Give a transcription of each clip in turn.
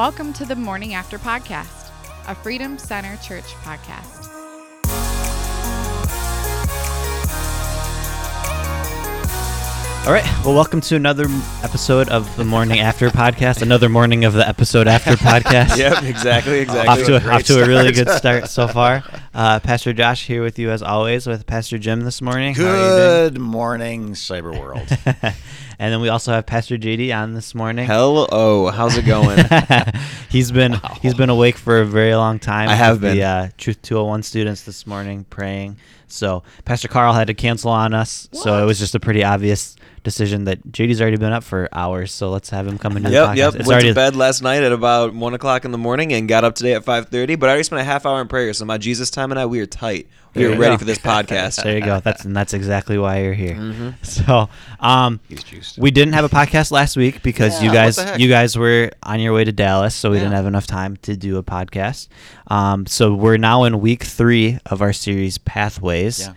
Welcome to the Morning After Podcast, a Freedom Center Church podcast. All right. Well, welcome to another episode of the Morning After podcast. Another morning of the episode after podcast. Yep, exactly, exactly. Off to, a, off to a really good start so far. Uh, Pastor Josh here with you as always with Pastor Jim this morning. How are you Good morning, cyber world. and then we also have Pastor JD on this morning. Hello, how's it going? he's been he's been awake for a very long time. I have with The been. uh, Truth 201 students this morning praying. So Pastor Carl had to cancel on us. So it was just a pretty obvious decision that JD's already been up for hours. So let's have him come into the yep, podcast. yep. It's Went already to bed last night at about one o'clock in the morning and got up today at five thirty. But I already spent a half hour in prayer, so my Jesus time and I we are tight. We There are ready go. for this podcast. There you go. That's and that's exactly why you're here. Mm-hmm. So, um, He's juiced. we didn't have a podcast last week because you Yeah, what guys you guys were on your way to Dallas, so we didn't have enough time to do a podcast. Um, so we're now in week three of our series Pathways. Yeah.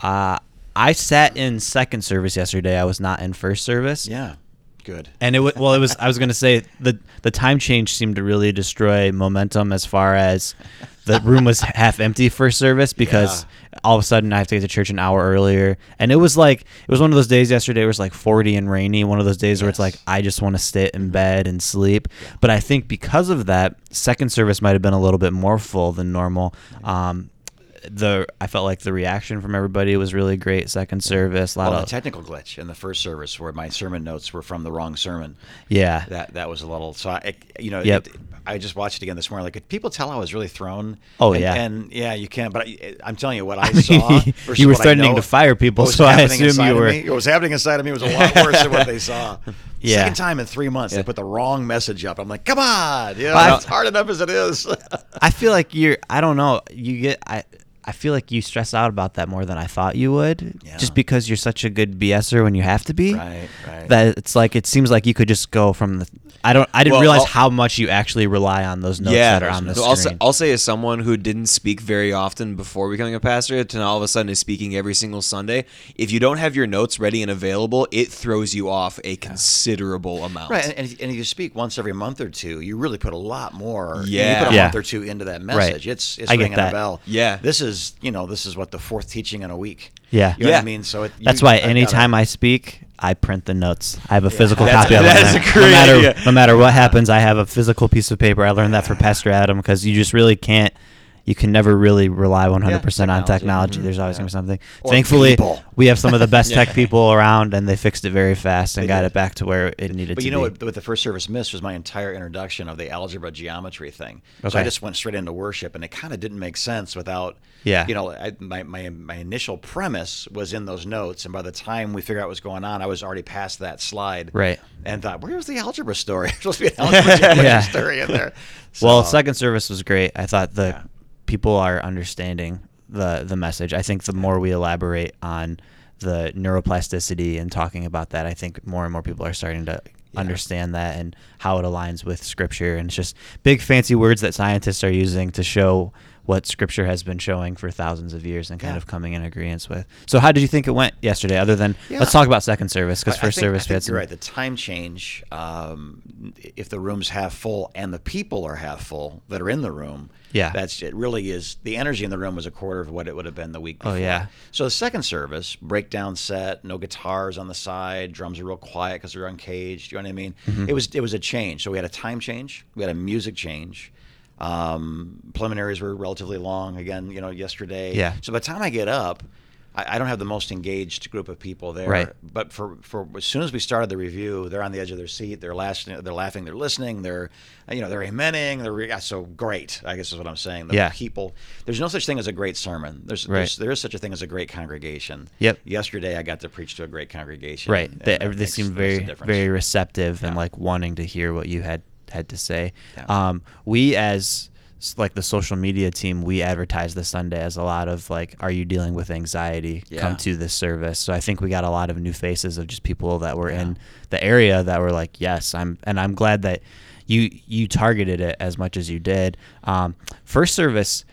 Uh, I sat in second service yesterday. I was not in first service. Yeah, good. And it was well. It was. I was going to say the the time change seemed to really destroy momentum as far as the room was half empty for service because all of a sudden I have to get to church an hour earlier, and it was like it was one of those days yesterday. It was like forty and rainy. One of those days where it's like I just want to sit in bed and sleep. But I think because of that, second service might have been a little bit more full than normal. Um, the I felt like the reaction from everybody was really great. Second service, a lot Well, of the technical glitch in the first service where my sermon notes were from the wrong sermon. yeah. That that was a little. So I, you know, Yep. it, I just watched it again this morning. Like, could people tell I was really thrown? Oh, And- yeah. and yeah, you can't. But I, I'm telling you, what I saw. versus You were threatening know- to fire people, so I assume you were- me- What was happening inside of me was a lot worse than what they saw. Yeah. Second time in three months, Yeah. they put the wrong message up. I'm like, come on, you know, it's hard enough as it is. I feel like you're. I don't know. You get. I. I feel like you stress out about that more than I thought you would. Yeah. Just because you're such a good BSer when you have to be. Right, right. That it's like it seems like you could just go from the. I don't. I didn't Well, realize I'll- how much you actually rely on those notes yeah, that are on the so I'll say, screen. I'll say as someone who didn't speak very often before becoming a pastor to now all of a sudden is speaking every single Sunday. If you don't have your notes ready and available, it throws you off a considerable amount. Right, and, and, if, you speak once every month or two, you really put a lot more. Yeah, you Yeah. put a Yeah. month or two into that message. It's it's I get ringing that. a bell. Yeah. this is you know this is what the fourth teaching in a week. Yeah. you know what Yeah. I mean. So it, That's why I've gotta- anytime I speak, I print the notes. I have a physical That's- copy of that them. is a no matter idea. no matter what happens, I have a physical piece of paper. I learned that from Pastor Adam because you just really can't. You can never really rely 100% on technology. technology. Mhm. There's always Yeah. going to be something. Or Thankfully, people. we have some of the best tech people around, and they fixed it very fast and They got did. it back to where it needed But to be. But you know what, what the first service missed was my entire introduction of the algebra geometry thing. So I just went straight into worship, and it kind of didn't make sense without. Yeah. You know, I, my, my my initial premise was in those notes, and by the time we figured out what was going on, I was already past that slide. Right. And thought, where's the algebra story? There's supposed to be an algebra geometry Yeah. story in there. Well, second service was great. I thought the Yeah. People are understanding the the message. I think the more we elaborate on the neuroplasticity and talking about that, I think more and more people are starting to understand that and how it aligns with scripture. And it's just big fancy words that scientists are using to show what scripture has been showing for thousands of years and kind Yeah. of coming in agreement with. So how did you think it went yesterday other than Yeah. let's talk about second service because I- I first think- service I think you're right. The time change, um, if the room's half full and the people are half full that are in the room, Yeah. that's it. Really is the energy in the room was a quarter of what it would have been the week Oh, before. yeah. So the second service, breakdown set, no guitars on the side, drums are real quiet because they're uncaged. You know what I mean? Mm-hmm. It was it was a change. So we had a time change, we had a music change. Um, preliminaries were relatively long again. You know, yesterday. Yeah. So by the time I get up, I, I don't have the most engaged group of people there. Right. But for, for as soon as we started the review, they're on the edge of their seat. They're laughing. They're laughing. They're listening. They're, you know, they're amening. They're re- so great. I guess is what I'm saying. The Yeah. people. There's no such thing as a great sermon. There's, Right. there's there is such a thing as a great congregation. Yep. Yesterday, I got to preach to a great congregation. right and they, they seemed very very receptive and like wanting to hear what you had had to say Yeah. um we as like the social media team we advertise this sunday as a lot of like are you dealing with anxiety come to this service so i think we got a lot of new faces of just people that were in the area that were like yes i'm and i'm glad that you you targeted it as much as you did um first service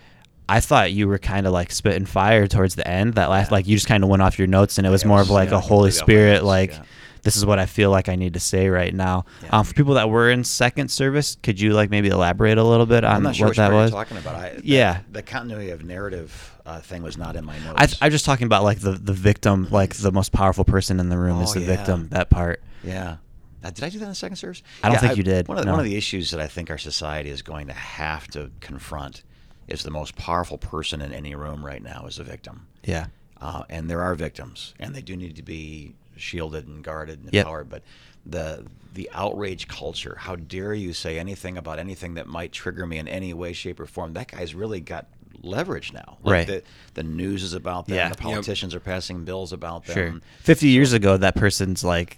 I thought you were kind of like spitting fire towards the end. That last, Yeah. like, you just kind of went off your notes, and it was more of like yeah, a Holy completely off my Spirit, like, yeah. This is what I feel like I need to say right now. Yeah. Um, for people that were in second service, could you like maybe elaborate a little bit on sure what that was? talking about. I, Yeah. the, continuity of narrative uh, thing was not in my notes. I, I'm just talking about like the the victim, like the most powerful person in the room is Oh, the yeah. victim. That part. Yeah. Uh, did I do that in the second service? I don't Yeah, think you did, One of, the, no. one of the issues that I think our society is going to have to confront is the most powerful person in any room right now is a victim. Yeah. Uh, and there are victims, and they do need to be shielded and guarded and Yep. empowered. But the the outrage culture, how dare you say anything about anything that might trigger me in any way, shape, or form? That guy's really got leverage now. Like Right. The, the news is about them. Yeah. The Yep. politicians are passing bills about them. Sure. Fifty years ago, that person's like,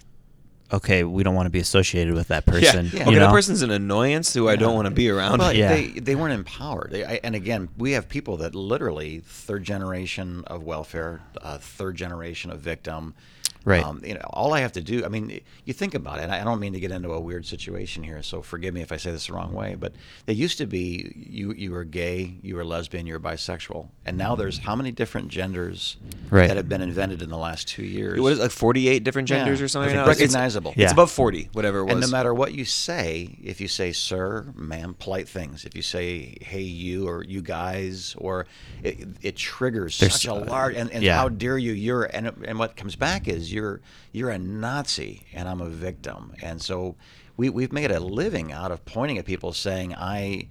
okay, we don't want to be associated with that person. Yeah. Yeah. you Okay, that person's an annoyance who I don't want to be around. Well, Yeah. they they weren't empowered. They, I, and again, we have people that literally third generation of welfare, uh, third generation of victim. Right. Um, you know, all I have to do. I mean, you think about it. and I don't mean to get into a weird situation here, so forgive me if I say this the wrong way. But they used to be you you were gay, you were lesbian, you were bisexual, and now there's how many different genders Right. that have been invented in the last two years? What is it, like 48 different Yeah. genders or something? It's right now? It's- recognizable. It's, above 40, whatever it was. And no matter what you say, if you say "sir," "ma'am," polite things. If you say "hey, you" or "you guys," or it, it triggers There's, such a large. And, and yeah. how dare you? You're and and what comes back is you're you're a Nazi and I'm a victim. And so we we've made a living out of pointing at people saying I.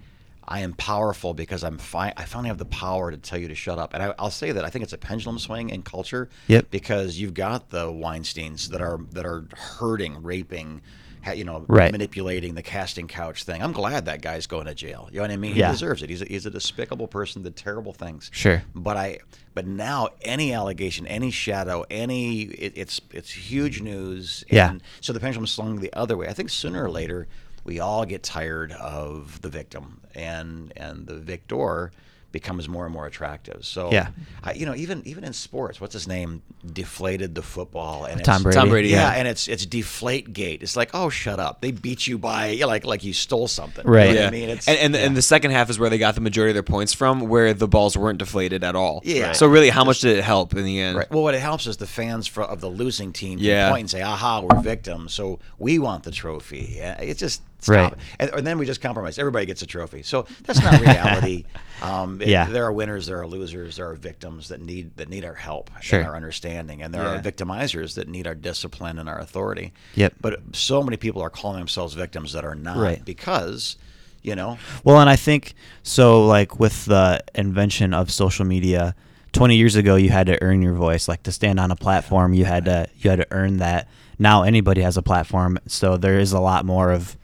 I am powerful because I'm fi- I finally have the power to tell you to shut up. And I, I'll say that I think it's a pendulum swing in culture Yep. because you've got the Weinstein's that are that are hurting, raping, you know, Right. manipulating the casting couch thing. I'm glad that guy's going to jail. You know what I mean? He Yeah. deserves it. He's a, he's a despicable person, did terrible things. Sure. But I, but now any allegation, any shadow, any it, it's it's huge news. Yeah. So the pendulum swung the other way. I think sooner or later we all get tired of the victim, and and the victor becomes more and more attractive. So Yeah. I, you know, even even in sports, what's his name deflated the football and Tom it's- Brady. Tom Brady, yeah, yeah. and it's it's deflate gate. It's like, oh, shut up! They beat you by yeah, like like you stole something. You know Right. what yeah. I mean, it's and and, yeah. and the second half is where they got the majority of their points from, where the balls weren't deflated at all. Yeah. So really, how much did it help in the end? Right. Well, what it helps is the fans fro- of the losing team Yeah. point and say, "Aha, we're victims, so we want the trophy." Yeah, It's just stop. Right. and, and then we just compromise. Everybody gets a trophy, so that's not reality. um, it- Yeah. there are winners, there are losers, there are victims that need that need our help Sure. and our understanding, and there Yeah. are victimizers that need our discipline and our authority. Yep. But so many people are calling themselves victims that are not Right. because, you know, Well, and I think so. Like with the invention of social media, 20 years ago, you had to earn your voice. Like to stand on a platform, you had to you had to earn that. Now anybody has a platform, so there is a lot more of.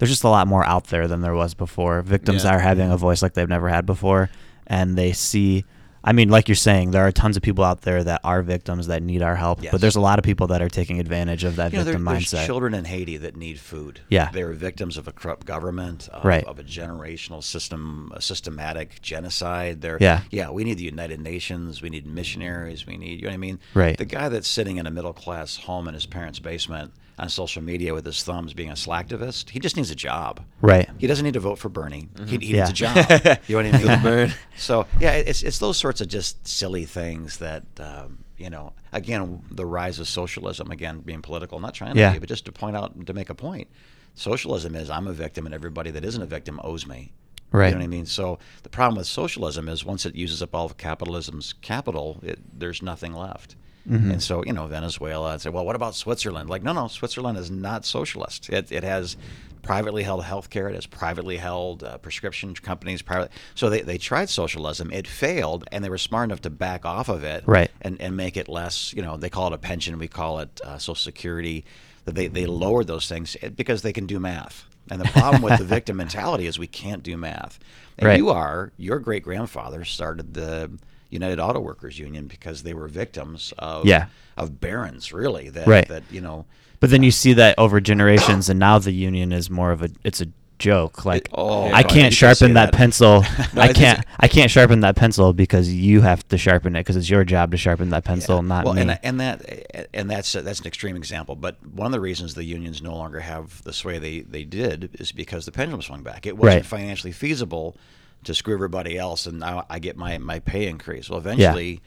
There's just a lot more out there than there was before. Victims Yeah. are having a voice like they've never had before, and they see. I mean, like you're saying, there are tons of people out there that are victims that need our help, Yes. but there's a lot of people that are taking advantage of that You know, there, victim there's mindset. children in Haiti that need food. Yeah. they're victims of a corrupt government, of, Right. of a generational system, a systematic genocide. They're, Yeah. yeah. We need the United Nations. We need missionaries. We need, you know what I mean? Right. The guy that's sitting in a middle class home in his parents' basement on social media with his thumbs being a slacktivist, he just needs a job. Right. He doesn't need to vote for Bernie. He, he Yeah. needs a job. you know what I mean? burn. So yeah, it's it's those sorts of just silly things that um, you know. Again, the rise of socialism. Again, being political, not trying to Yeah. be, but just to point out to make a point. Socialism is I'm a victim, and everybody that isn't a victim owes me. Right. You know what I mean? So the problem with socialism is once it uses up all of capitalism's capital, it, there's nothing left. Mm-hmm. And so, you know, Venezuela, I'd say, well, what about Switzerland? Like, no, no, Switzerland is not socialist. It, it has privately held health care, it has privately held uh, prescription companies. Private. So they, they tried socialism. It failed, and they were smart enough to back off of it Right. and, and make it less, you know, they call it a pension, we call it uh, Social Security. They, they lowered those things eh, because they can do math. And the problem with the victim mentality is we can't do math. And Right. you are, your great grandfather started the United Auto Workers Union because they were victims of Yeah. of barons, really. That Right. that you know But then you uh, see that over generations, and now the union is more of a it's a joke. Like oh, I can't sharpen say that, that. pencil. No, I can't. I can't sharpen that pencil because you have to sharpen it because it's your job to sharpen that pencil, Yeah. not well, me. And, and that and that's that's an extreme example. But one of the reasons the unions no longer have the sway they, they did is because the pendulum swung back. It wasn't Right. financially feasible to screw everybody else, and now I get my, my pay increase. Well, eventually,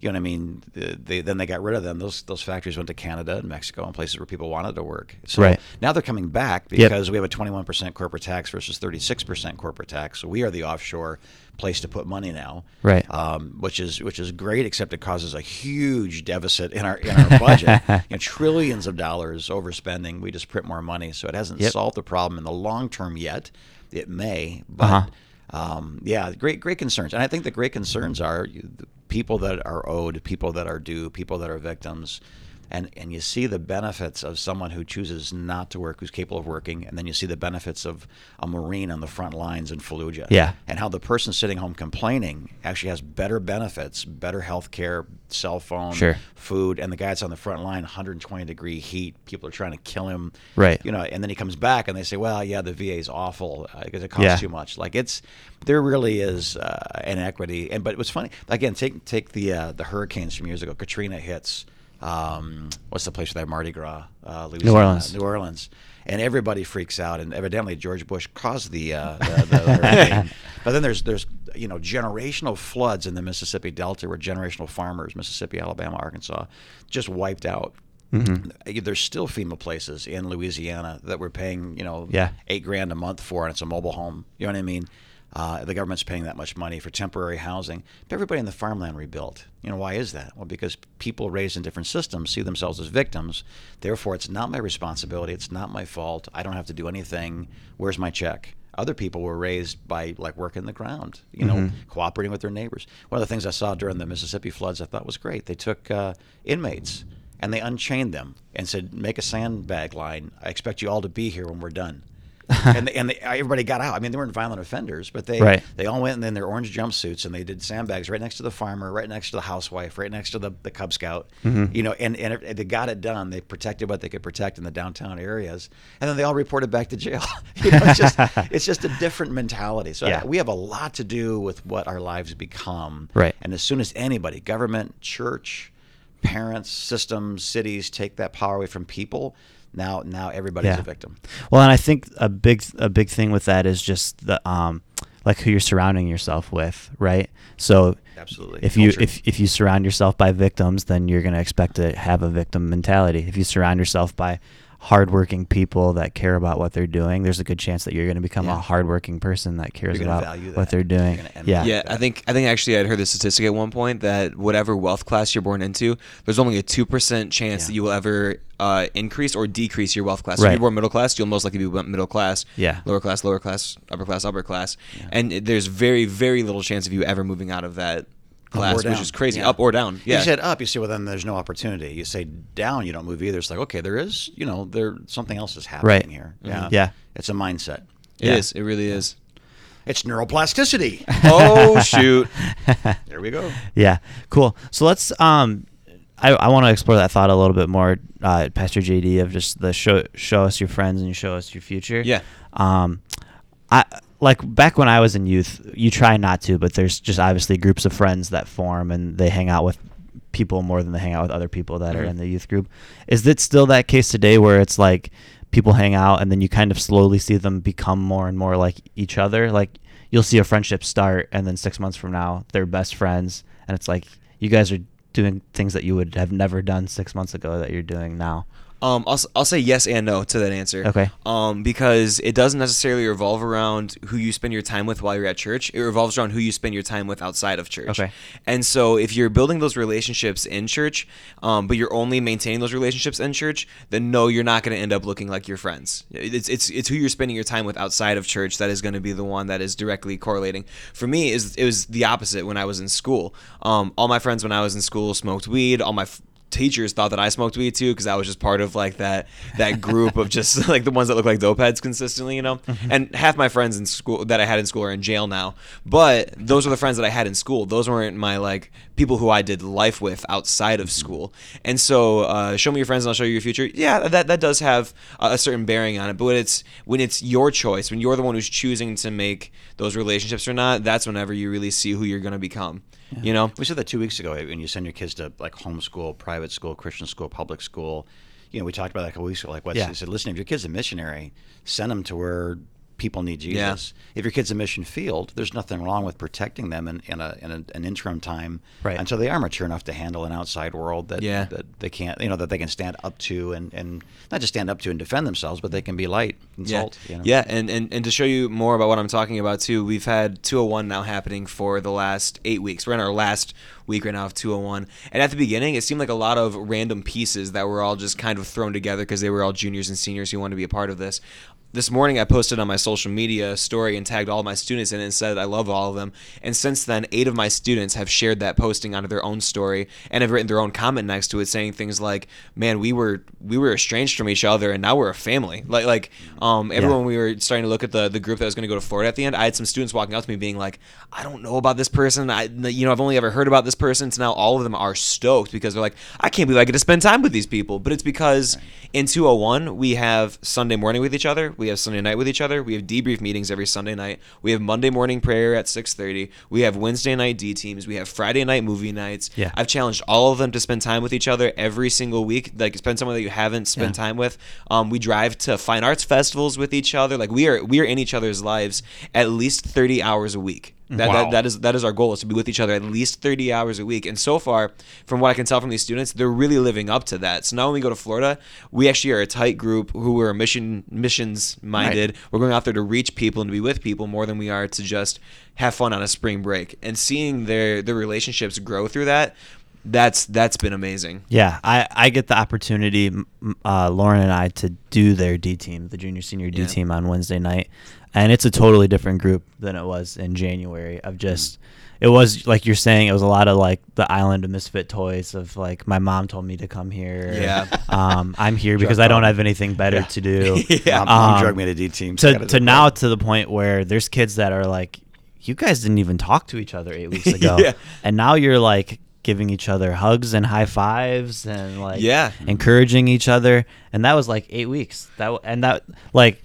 you know what I mean? The- They then they got rid of them. Those those factories went to Canada and Mexico and places where people wanted to work. So Right. now they're coming back because we have a 21% corporate tax versus 36% corporate tax. So we are the offshore place to put money now. Right. Um, which is which is great, except it causes a huge deficit in our in our budget. you know, trillions of dollars overspending. We just print more money, so it hasn't Yep. solved the problem in the long term yet. It may, but Uh-huh. Um, yeah, great great concerns. And I think the great concerns are people that are owed, people that are due, people that are victims. And, and you see the benefits of someone who chooses not to work, who's capable of working, and then you see the benefits of a Marine on the front lines in Fallujah Yeah. and how the person sitting home complaining actually has better benefits, better health care, cell phone, Sure. food, and the guy that's on the front line, 120 degree heat, people are trying to kill him. Right. You know, and then he comes back and they say, well, yeah, the VA is awful uh, because it costs Yeah. too much. Like it's, there really is uh, inequity. And but it was funny again. Take take the uh, the hurricanes from years ago. Katrina hits. Um, what's the place where they Mardi Gras? Uh, Louisiana, Orleans. New Orleans, and everybody freaks out. And evidently George Bush caused the uh, the, the. But then there's there's you know generational floods in the Mississippi Delta where generational farmers, Mississippi, Alabama, Arkansas, just wiped out. Mm-hmm. There's still FEMA places in Louisiana that we're paying you know Yeah. eight grand a month for, and it's a mobile home. You know what I mean? Uh, the government's paying that much money for temporary housing, but everybody in the farmland rebuilt. You know why is that? Well, because people raised in different systems see themselves as victims. Therefore, it's not my responsibility. It's not my fault. I don't have to do anything. Where's my check? Other people were raised by like working the ground, you know, cooperating with their neighbors. One of the things I saw during the Mississippi floods I thought was great. They took uh, inmates and they unchained them and said, "Make a sandbag line. I expect you all to be here when we're done." and they, and they, everybody got out. I mean, they weren't violent offenders, but they Right. they all went in their orange jumpsuits and they did sandbags right next to the farmer, right next to the housewife, right next to the, the Cub Scout. Mm-hmm. You know, and and they got it done. They protected what they could protect in the downtown areas, and then they all reported back to jail. you know, it's just it's just a different mentality. So uh, Yeah. we have a lot to do with what our lives become. Right. And as soon as anybody, government, church, parents, systems, cities, take that power away from people, now now everybody's Yeah. a victim. Well, and I think a big a big thing with that is just the um like who you're surrounding yourself with, right? So Absolutely. if you if if you surround yourself by victims, then you're going to expect to have a victim mentality. If you surround yourself by hardworking people that care about what they're doing, there's a good chance that you're going to become Yeah. a hardworking person that cares about value what they're doing. You're Yeah. emulate Yeah, I think I think actually I'd heard the statistic at one point that whatever wealth class you're born into, there's only a two percent chance Yeah. that you will ever uh, increase or decrease your wealth class. So if you're born middle class, you'll most likely be middle class. Yeah. Lower class, lower class, upper class, upper class, and there's very very little chance of you ever moving out of that class, or which is crazy. Yeah. Up or down. Yeah. You said up, you say, well, then there's no opportunity. You say down, you don't move either. It's like, okay, there is, you know, there something else is happening Right. here. Mm-hmm. Yeah. Yeah. It's a mindset. It Yeah. is. It really is. It's neuroplasticity. Oh shoot. there we go. Yeah, cool. So let's um, I, I want to explore that thought a little bit more, uh, Pastor JD, of just the show show us your friends and show us your future. Yeah. Um, I like back when I was in youth. You try not to, but there's just obviously groups of friends that form and they hang out with people more than they hang out with other people that are Mhm. in the youth group. Is it still that case today where it's like people hang out and then you kind of slowly see them become more and more like each other? Like you'll see a friendship start and then six months from now they're best friends and it's like you guys are doing things that you would have never done six months ago that you're doing now. Um, I'll, I'll say yes and no to that answer. Okay. Um, because it doesn't necessarily revolve around who you spend your time with while you're at church. It revolves around who you spend your time with outside of church. Okay. And so if you're building those relationships in church, um, but you're only maintaining those relationships in church, then no, you're not going to end up looking like your friends. It's, it's, it's who you're spending your time with outside of church that is going to be the one that is directly correlating. For me, is it was the opposite when I was in school. Um, all my friends when I was in school smoked weed. All my f- teachers thought that I smoked weed too because I was just part of like that that group of just like the ones that look like dope heads consistently, you know. Mm-hmm. And half my friends in school that I had in school are in jail now, but those are the friends that I had in school. Those weren't my like people who I did life with outside of mm-hmm. school. And so, uh, show me your friends and I'll show you your future. Yeah, that that does have a a certain bearing on it. But when it's when it's your choice, when you're the one who's choosing to make those relationships or not, that's whenever you really see who you're gonna become. You know. We said that two weeks ago eh, when you send your kids to like homeschool, private school, Christian school, public school. You know, we talked about that a couple weeks ago. Like, what? Yeah. He said, listen, if your kid's a missionary, send them to where people need Yeah. Jesus. If your kid's a mission field, there's nothing wrong with protecting them in, in, a, in a, an interim time Right. until they are mature enough to handle an outside world that, Yeah. that they can't, you know, that they can stand up to and, and not just stand up to and defend themselves, but they can be light and Yeah, salt. You know? yeah, and, and and to show you more about what I'm talking about too, we've had 201 now happening for the last eight weeks. We're in our last week right now of 201, and at the beginning, it seemed like a lot of random pieces that were all just kind of thrown together because they were all juniors and seniors who wanted to be a part of this. This morning, I posted on my social media story and tagged all my students in it and said I love all of them. And since then, eight of my students have shared that posting onto their own story and have written their own comment next to it, saying things like, "Man, we were we were estranged from each other, and now we're a family." Like like um, everyone we were starting to look at the the group that was going to go to Florida at the end. I had some students walking up to me being like, "I don't know about this person. I you know I've only ever heard about this person." So now all of them are stoked because they're like, "I can't believe I get to spend time with these people." But it's because in 201 we have Sunday morning with each other, we have Sunday night with each other, we have debrief meetings every Sunday night, we have Monday morning prayer at 6:30, we have Wednesday night D teams, we have Friday night movie nights. Yeah. I've challenged all of them to spend time with each other every single week. Like spend someone that you haven't spent Yeah. time with. Um, we drive to fine arts festivals with each other. Like we are we are in each other's lives at least 30 hours a week. That, Wow. that, that is that is our goal is to be with each other at least 30 hours a week. And so far, from what I can tell from these students, they're really living up to that. So now when we go to Florida, we actually are a tight group who are mission missions minded. We're going out there to reach people and to be with people more than we are to just have fun on a spring break. And seeing their their relationships grow through that, that's that's been amazing. Yeah, I, I get the opportunity, m- m- uh, Lauren and I, to do their D team, the junior senior D Yeah. team on Wednesday night, and it's a totally different group than it was in January. Of just, it was like you're saying, it was a lot of like the island of misfit toys of like my mom told me to come here. Yeah. um, I'm here because I don't have anything better to do. Yeah. Mom, mom Um, drug me to D team. to to now to the point where there's kids that are like, you guys didn't even talk to each other eight weeks ago, Yeah. and now you're like giving each other hugs and high fives and like Yeah. encouraging each other, and that was like eight weeks. That and that like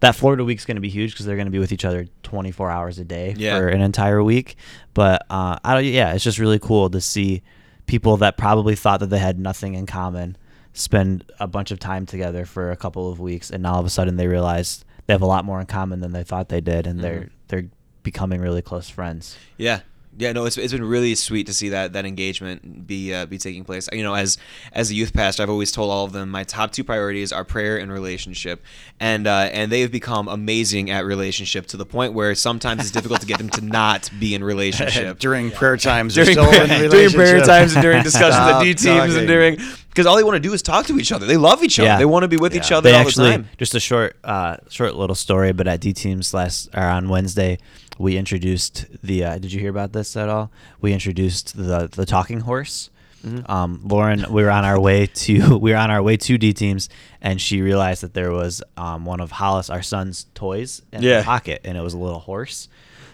that Florida week's going to be huge because they're going to be with each other 24 hours a day Yeah. for an entire week. But uh, I don't, yeah, it's just really cool to see people that probably thought that they had nothing in common spend a bunch of time together for a couple of weeks, and now all of a sudden they realize they have a lot more in common than they thought they did, and they're they're becoming really close friends. Yeah. Yeah, no, it's, it's been really sweet to see that that engagement be uh, be taking place. You know, as as a youth pastor, I've always told all of them my top two priorities are prayer and relationship, and uh, and they have become amazing at relationship to the point where sometimes it's difficult to get them to not be in relationship during prayer times, during still prayer, in during prayer times and during discussions at D teams talking. and during because all they want to do is talk to each other. They love each other. Yeah. They want to be with each other they all actually the time. just a short uh short little story but at d teams last or on wednesday we introduced the uh, did you hear about this at all we introduced the the talking horse Mm-hmm. um, Lauren, we were on our way to we were on our way to D teams, and she realized that there was um, one of Hollis, our son's toys, in Yeah. her pocket, and it was a little horse.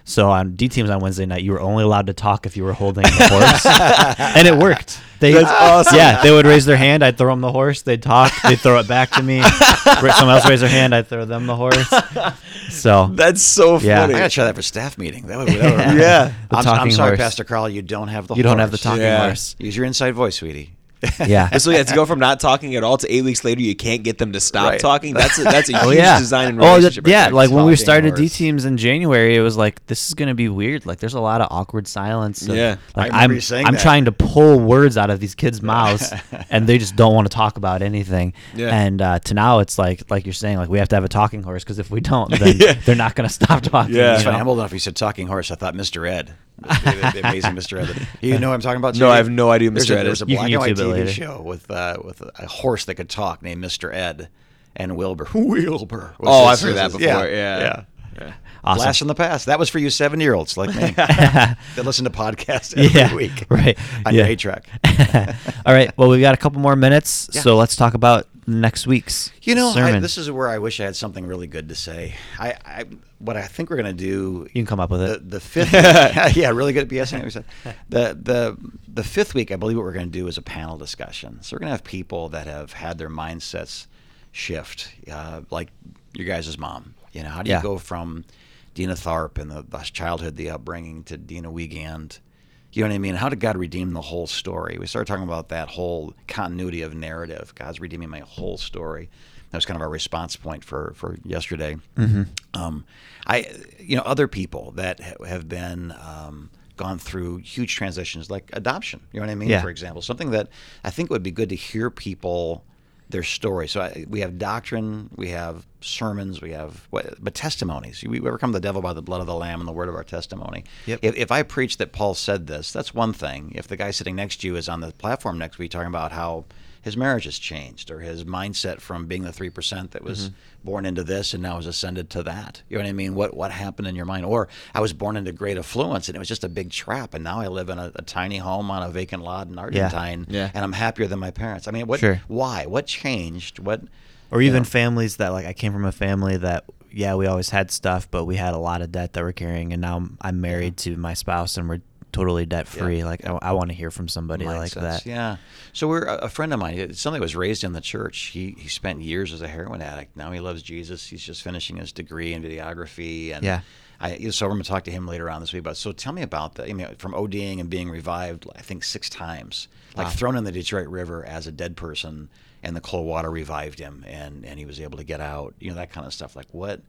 So on D teams on Wednesday night, you were only allowed to talk if you were holding the horse, and it worked. They, That's awesome. Yeah, they would raise their hand. I'd throw them the horse. They'd talk. They'd throw it back to me. Someone else raise their hand. I'd throw them the horse. So That's so Yeah. I funny. gotta try that for staff meeting. That would, that would Yeah. The I'm, I'm sorry, horse. Pastor Carl. You don't have the. you don't have the talking Yeah. horse. Use your inside voice, sweetie. Yeah. so yeah, to go from not talking at all to eight weeks later, you can't get them to stop Right. talking. That's a, that's a huge Oh yeah. design and oh, relationship. that- right yeah. Like when we started D teams in January, it was like this is gonna be weird. Like there's a lot of awkward silence. of- Yeah. Like I I'm you saying I'm that. trying to pull words out of these kids' mouths, and they just don't want to talk about anything. Yeah. And uh, to now, it's like like you're saying, like we have to have a talking horse because if we don't, then Yeah. they're not gonna stop talking. Yeah. you It's funny. I'm old enough. You said talking horse. I thought Mr. Ed. The, the amazing Mr. Ed. You know what I'm talking about? No, I have no idea who There's Mr. a, Ed there is. was a You can black and white YouTube it TV later. show with uh, with a horse that could talk named Mr. Ed and Wilbur. Wilbur. was Oh, I've heard that before. Yeah, Yeah. yeah. Yeah. Awesome. Blast from the past. That was for you seven year olds like me that listen to podcasts every yeah. week. Right. On yeah. your A track. All right. Well, we've got a couple more minutes, Yeah. so let's talk about next week's You know, I, this is where I wish I had something really good to say. I, I what I think we're going to do. You can come up with the, it. The fifth, yeah, really good at BSing. Said the the the fifth week. I believe what we're going to do is a panel discussion. So we're going to have people that have had their mindsets shift, uh, like your guys' mom. You know, how do you Yeah. go from Dina Tharp and the, the childhood, the upbringing, to Dina Wiegand? You know what I mean? How did God redeem the whole story? We started talking about that whole continuity of narrative. God's redeeming my whole story. that was kind of our response point for for yesterday. Mm-hmm. Um, I, you know, other people that have been um, gone through huge transitions, like adoption. You know what I mean? Yeah. For example, something that I think would be good to hear people their story. So I, we have doctrine, we have sermons, we have what, but testimonies. We overcome the devil by the blood of the lamb and the word of our testimony. Yep. If, if I preach that Paul said this, that's one thing. If the guy sitting next to you is on the platform next week talking about how his marriage has changed or his mindset from being the 3% that was mm-hmm. born into this and now has ascended to that. You know what I mean? What what happened in your mind? Or I was born into great affluence and it was just a big trap and now I live in a, a tiny home on a vacant lot in Argentine Yeah. and I'm happier than my parents. I mean, what Sure. why? What changed? What or you even know? families that like I came from a family that yeah we always had stuff but we had a lot of debt that we're carrying and now I'm, I'm married to my spouse and we're totally debt free Yeah. like I, want to hear from somebody like that Yeah. So we're a friend of mine. Somebody was raised in the church. He he spent years as a heroin addict. Now he loves Jesus. He's just finishing his degree in videography. And Yeah. I so I'm going to talk to him later on this week. But so tell me about that. I mean, from ODing and being revived, I think six times, like Wow. thrown in the Detroit River as a dead person, and the cold water revived him, and and he was able to get out. You know that kind of stuff. Like what.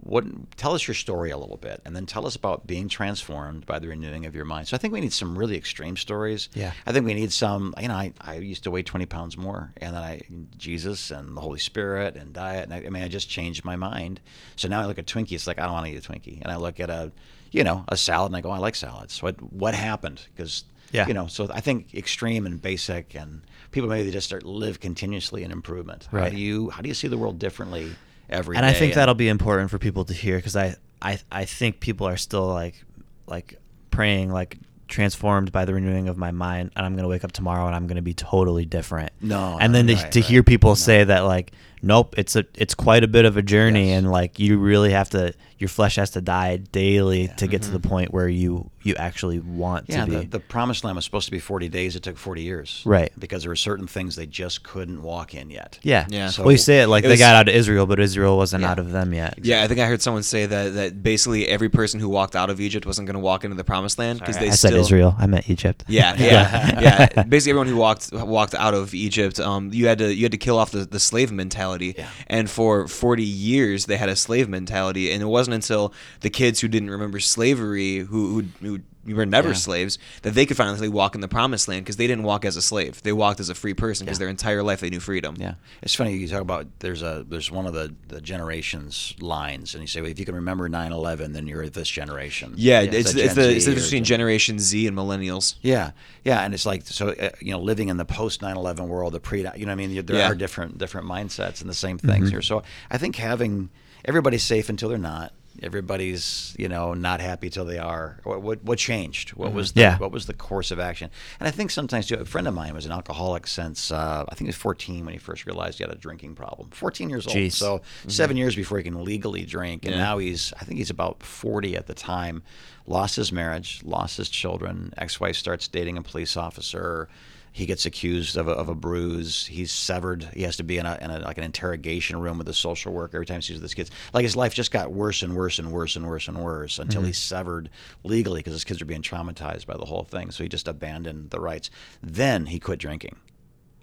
What tell us your story a little bit, and then tell us about being transformed by the renewing of your mind. So I think we need some really extreme stories. Yeah. I think we need some. You know, I, I used to weigh twenty pounds more, and then I Jesus and the Holy Spirit and diet. And I, I mean, I just changed my mind. So now I look at Twinkie. It's like I don't want to eat a Twinkie, and I look at a, you know, a salad, and I go, oh, I like salads. What what happened? Because Yeah. you know, so I think extreme and basic, and people maybe they just start live continuously in improvement. How Right. do you how do you see the world differently every and I think that'll be important for people to hear because I, I I think people are still like like praying like transformed by the renewing of my mind and I'm gonna wake up tomorrow and I'm gonna be totally different. No, and no, then to, right, to right. hear people No. say that like nope it's a it's quite a bit of a journey Yes. and like you really have to your flesh has to die daily to get to the Mhm. point where you you actually want Yeah, to be the, the promised land was supposed to be 40 days. It took 40 years. Right. Because there were certain things they just couldn't walk in yet. yeah Yeah. So- well you say it like It they was- got out of Israel but Israel wasn't Yeah. out of them yet Yeah, I think I heard someone say that that basically every person who walked out of Egypt wasn't going to walk into the promised land because Sorry, they I still said Israel I meant Egypt Yeah, yeah, yeah. Basically, everyone who walked walked out of Egypt, um, you had to you had to kill off the, the slave mentality. Yeah. And for forty years, they had a slave mentality, and it wasn't until the kids who didn't remember slavery, who who, who were never Yeah. slaves, that they could finally walk in the promised land because they didn't walk as a slave; they walked as a free person because Yeah. their entire life they knew freedom. Yeah, it's funny you talk about there's a there's one of the, the generations lines, and you say well, if you can remember 9/11, then you're this generation. Yeah, Yeah, it's, that it's the it's the difference between Generation Z and millennials. Yeah, yeah, and it's like so uh, you know living in the post 9/11 world, the pre you know what I mean there Yeah. are different different mindsets and the same things here. So I think having everybody's safe until they're not. Everybody's you know not happy till they are. What what, what changed? What was the, Yeah. what was the course of action? And I think sometimes too, a friend of mine was an alcoholic since uh, I think he was 14 when he first realized he had a drinking problem. 14 years old, Jeez. so 7 years before he can legally drink, and Yeah. now he's I think he's about 40 at the time. Lost his marriage, lost his children. Ex-wife starts dating a police officer. He gets accused of a, of a bruise. He's severed. He has to be in a, in a like an interrogation room with a social worker every time he sees this kids. Like his life just got worse and worse and worse and worse and worse until mm-hmm. he's severed legally because his kids are being traumatized by the whole thing. So he just abandoned the rights. Then he quit drinking.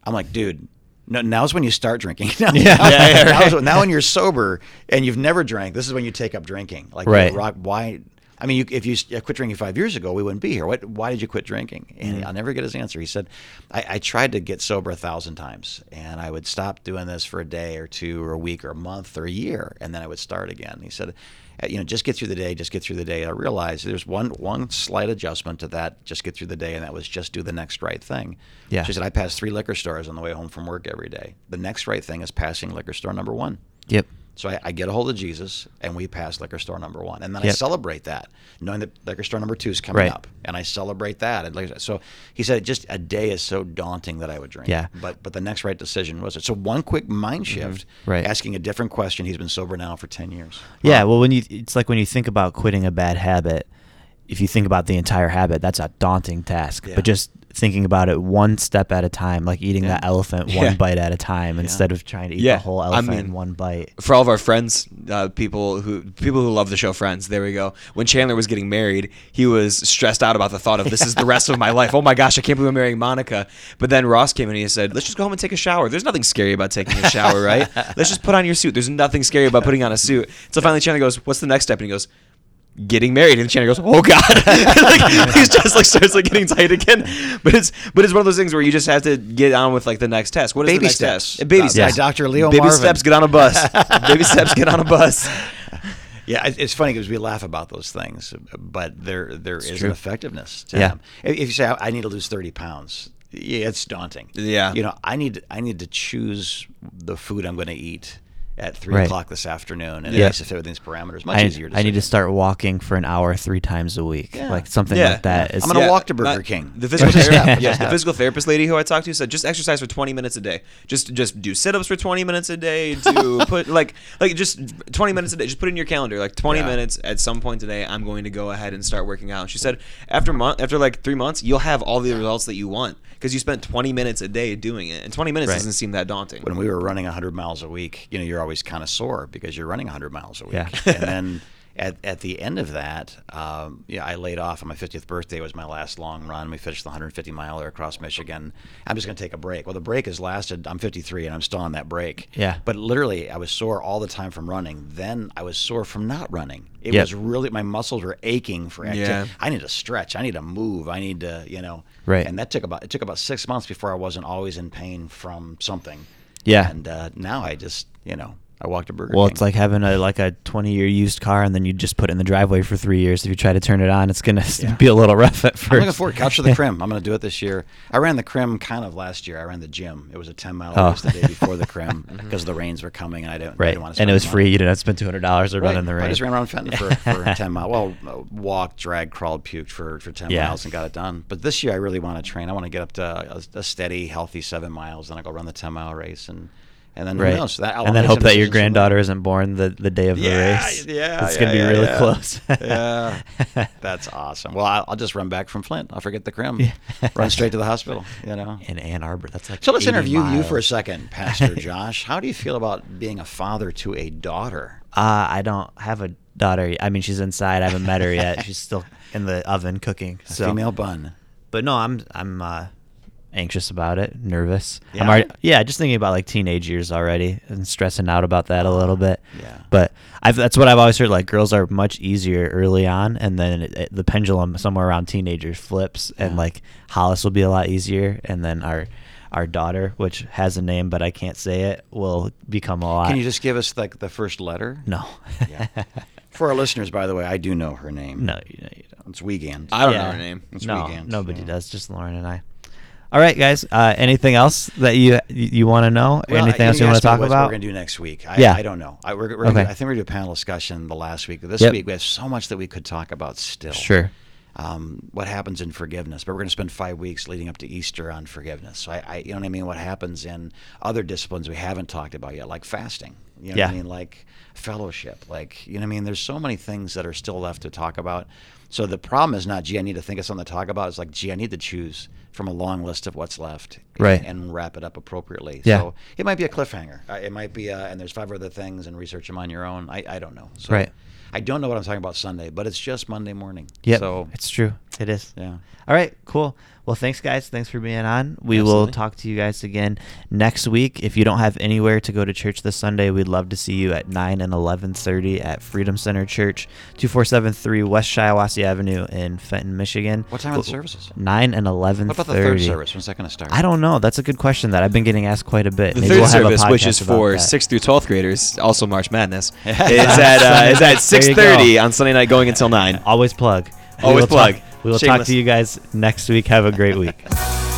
I'm like, dude. No, now's when you start drinking. Now, Yeah. now, Yeah, yeah, now right. now when you're sober and you've never drank, this is when you take up drinking. Like, Right. rock, why? I mean, you, if you quit drinking five years ago, we wouldn't be here. What? Why did you quit drinking? And I'll never get his answer. He said, I, "I tried to get sober a thousand times, and I would stop doing this for a day or two or a week or a month or a year, and then I would start again." He said, "Uh, "You know, just get through the day. Just get through the day." I realized there's one one slight adjustment to that. Just get through the day, and that was just do the next right thing. Yeah. She said, "I pass three liquor stores on the way home from work every day. The next right thing is passing liquor store number one." yep So I, I get a hold of Jesus, and we pass liquor store number one, and then I celebrate that, knowing that liquor store number two is coming Right. up, and I celebrate that. And like, so he said, just a day is so daunting that I would drink. Yeah. But but the next right decision was it. So one quick mind shift, Mm-hmm. Right. asking a different question. He's been sober now for ten years. Yeah, well, when you it's like when you think about quitting a bad habit, if you think about the entire habit, that's a daunting task. Yeah. But just thinking about it one step at a time, like eating Yeah. that elephant Yeah. one bite at a time instead of trying to eat Yeah. the whole elephant I mean- in one bite. for all of our friends, uh, people who people who love the show Friends. There we go. When Chandler was getting married, he was stressed out about the thought of this is the rest of my life. Oh my gosh, I can't believe I'm marrying Monica. But then Ross came in and he said, "Let's just go home and take a shower. There's nothing scary about taking a shower, right? Let's just put on your suit. There's nothing scary about putting on a suit." So finally, Chandler goes, "What's the next step?" And he goes. Getting married, and Chandler goes, "Oh God!" like, he's just like starts like getting tight again. But it's but it's one of those things where you just have to get on with like the next test. What is Baby the next steps. test? Baby Uh, steps. by Dr. Leo Baby Marvin. steps. Get on a bus. Baby steps. Get on a bus. Yeah, it's funny because we laugh about those things, but there there is true. an effectiveness. To Yeah. them. If if you say I need to lose thirty pounds, yeah, it's daunting. Yeah. you know, I need I need to choose the food I'm going to eat at three Right. o'clock this afternoon, and Yeah. it makes it fit within these parameters. Much I, easier. I need to start walking for an hour three times a week, Yeah. like something Yeah. like that. I'm gonna Yeah, walk to Burger not- King. The physical, therapist, step. yes, the physical therapist lady who I talked to said just exercise for 20 minutes a day. Just just do sit-ups for 20 minutes a day. To put like like just 20 minutes a day. Just put it in your calendar. Like 20 Yeah. minutes at some point today. I'm going to go ahead and start working out. She said after month after like three months you'll have all the results that you want because you spent 20 minutes a day doing it. And 20 minutes Right. doesn't seem that daunting. when we were running 100 miles a week, you know, you're always kind of sore because you're running 100 miles a week. Yeah. and then at, at the end of that, um, yeah, I laid off on my 50th birthday was my last long run. We finished the 150 miler across Michigan. I'm just going to take a break. Well, the break has lasted. I'm 53 and I'm still on that break. Yeah. But literally, I was sore all the time from running. Then I was sore from not running. It Yep. was really my muscles were aching for activity. Yeah. I need to stretch. I need to move. I need to, you know. Right. And that took about it took about six months before I wasn't always in pain from something. Yeah. And uh, now I just, you know, I walked to Burger Well, King. it's like having a like a 20 year used car, and then you just put it in the driveway for three years. If you try to turn it on, it's gonna Yeah. be a little rough at 1st I'm looking forward. Couch to the Crim. I'm going to do it this year. I ran the Crim kind of last year. I ran the gym. It was a 10 mile Oh. race the day before the Crim mm-hmm. because the rains were coming and I didn't, I right, didn't want to. and it was free. You didn't have to spend 200 dollars Right. run in the rain. I just ran around Fenton for, for 10 miles. Well, walked, dragged, crawled, puked for, for 10 Yeah. miles and got it done. But this year I really want to train. I want to get up to a, a steady, healthy seven miles. Then I go run the 10 mile race and and then right, who knows? That, and then hope that your granddaughter isn't born the, the day of the Yeah, race. yeah, it's yeah, gonna be yeah, really close. yeah, that's awesome. Well, I'll, I'll just run back from Flint. I'll forget the crim. Run straight to the hospital. You know. in Ann Arbor, that's like So let's 80 interview you for a second, Pastor Josh. How do you feel about being a father to a daughter? Uh, I don't have a daughter. I mean, she's inside. I haven't met her yet. She's still in the oven cooking. A So, female bun. but no, I'm I'm uh, anxious about it, nervous. Yeah? I'm already, yeah, just thinking about like teenage years already and stressing out about that a little bit. Yeah. But I've, that's what I've always heard. Like girls are much easier early on, and then it, it- the pendulum somewhere around teenagers flips, and like Hollis will be a lot easier, and then our our daughter, which has a name but I can't say it, will become a lot. Can you just give us like the first letter? no. Yeah. For our listeners, by the way, I do know her name. no, you, no, you don't. It's Wiegand. I don't Yeah. know her name. It's no, Wiegand, nobody yeah. does. Just Lauren and I. All right, guys. Uh, anything else that you you, want to know? Well, anything else you want to talk about? What we're gonna do next week? I, Yeah. I don't know. I, we're, we're Okay. gonna, I think we're gonna do a panel discussion the last week. This Yep. week we have so much that we could talk about still. Sure. um, what happens in forgiveness. But we're going to spend five weeks leading up to Easter on forgiveness. So I, I, you know what I mean. What happens in other disciplines we haven't talked about yet, like fasting. You know what I mean, like fellowship. Like you know what I mean. There's so many things that are still left to talk about. So the problem is not, gee, I need to think of something to talk about. It's like, gee, I need to choose from a long list of what's left, Right. and, and wrap it up appropriately. Yeah. So it might be a cliffhanger. Uh, it might be, uh, and there's five other things, and research them on your own. I, I don't know. So Right. I don't know what I'm talking about Sunday, but it's just Monday morning. Yeah. So it's true. It is. yeah. All right, cool. Well, thanks, guys. Thanks for being on. We will talk to you guys again next week. If you don't have anywhere to go to church this Sunday, we'd love to see you at 9 and 11.30 at Freedom Center Church, 2473 West Shiawassee Avenue in Fenton, Michigan. What time are the services? 9 and eleven. What about the third service? When's that going to start? I don't know. That's a good question that I've been getting asked quite a bit. The Maybe third we'll have a service, which is for sixth through twelfth graders, also March Madness, is at uh, is at There six thirty on Sunday night, going until nine. Always plug. We Always will talk- plug. we will talk to you guys next week. Have a great week.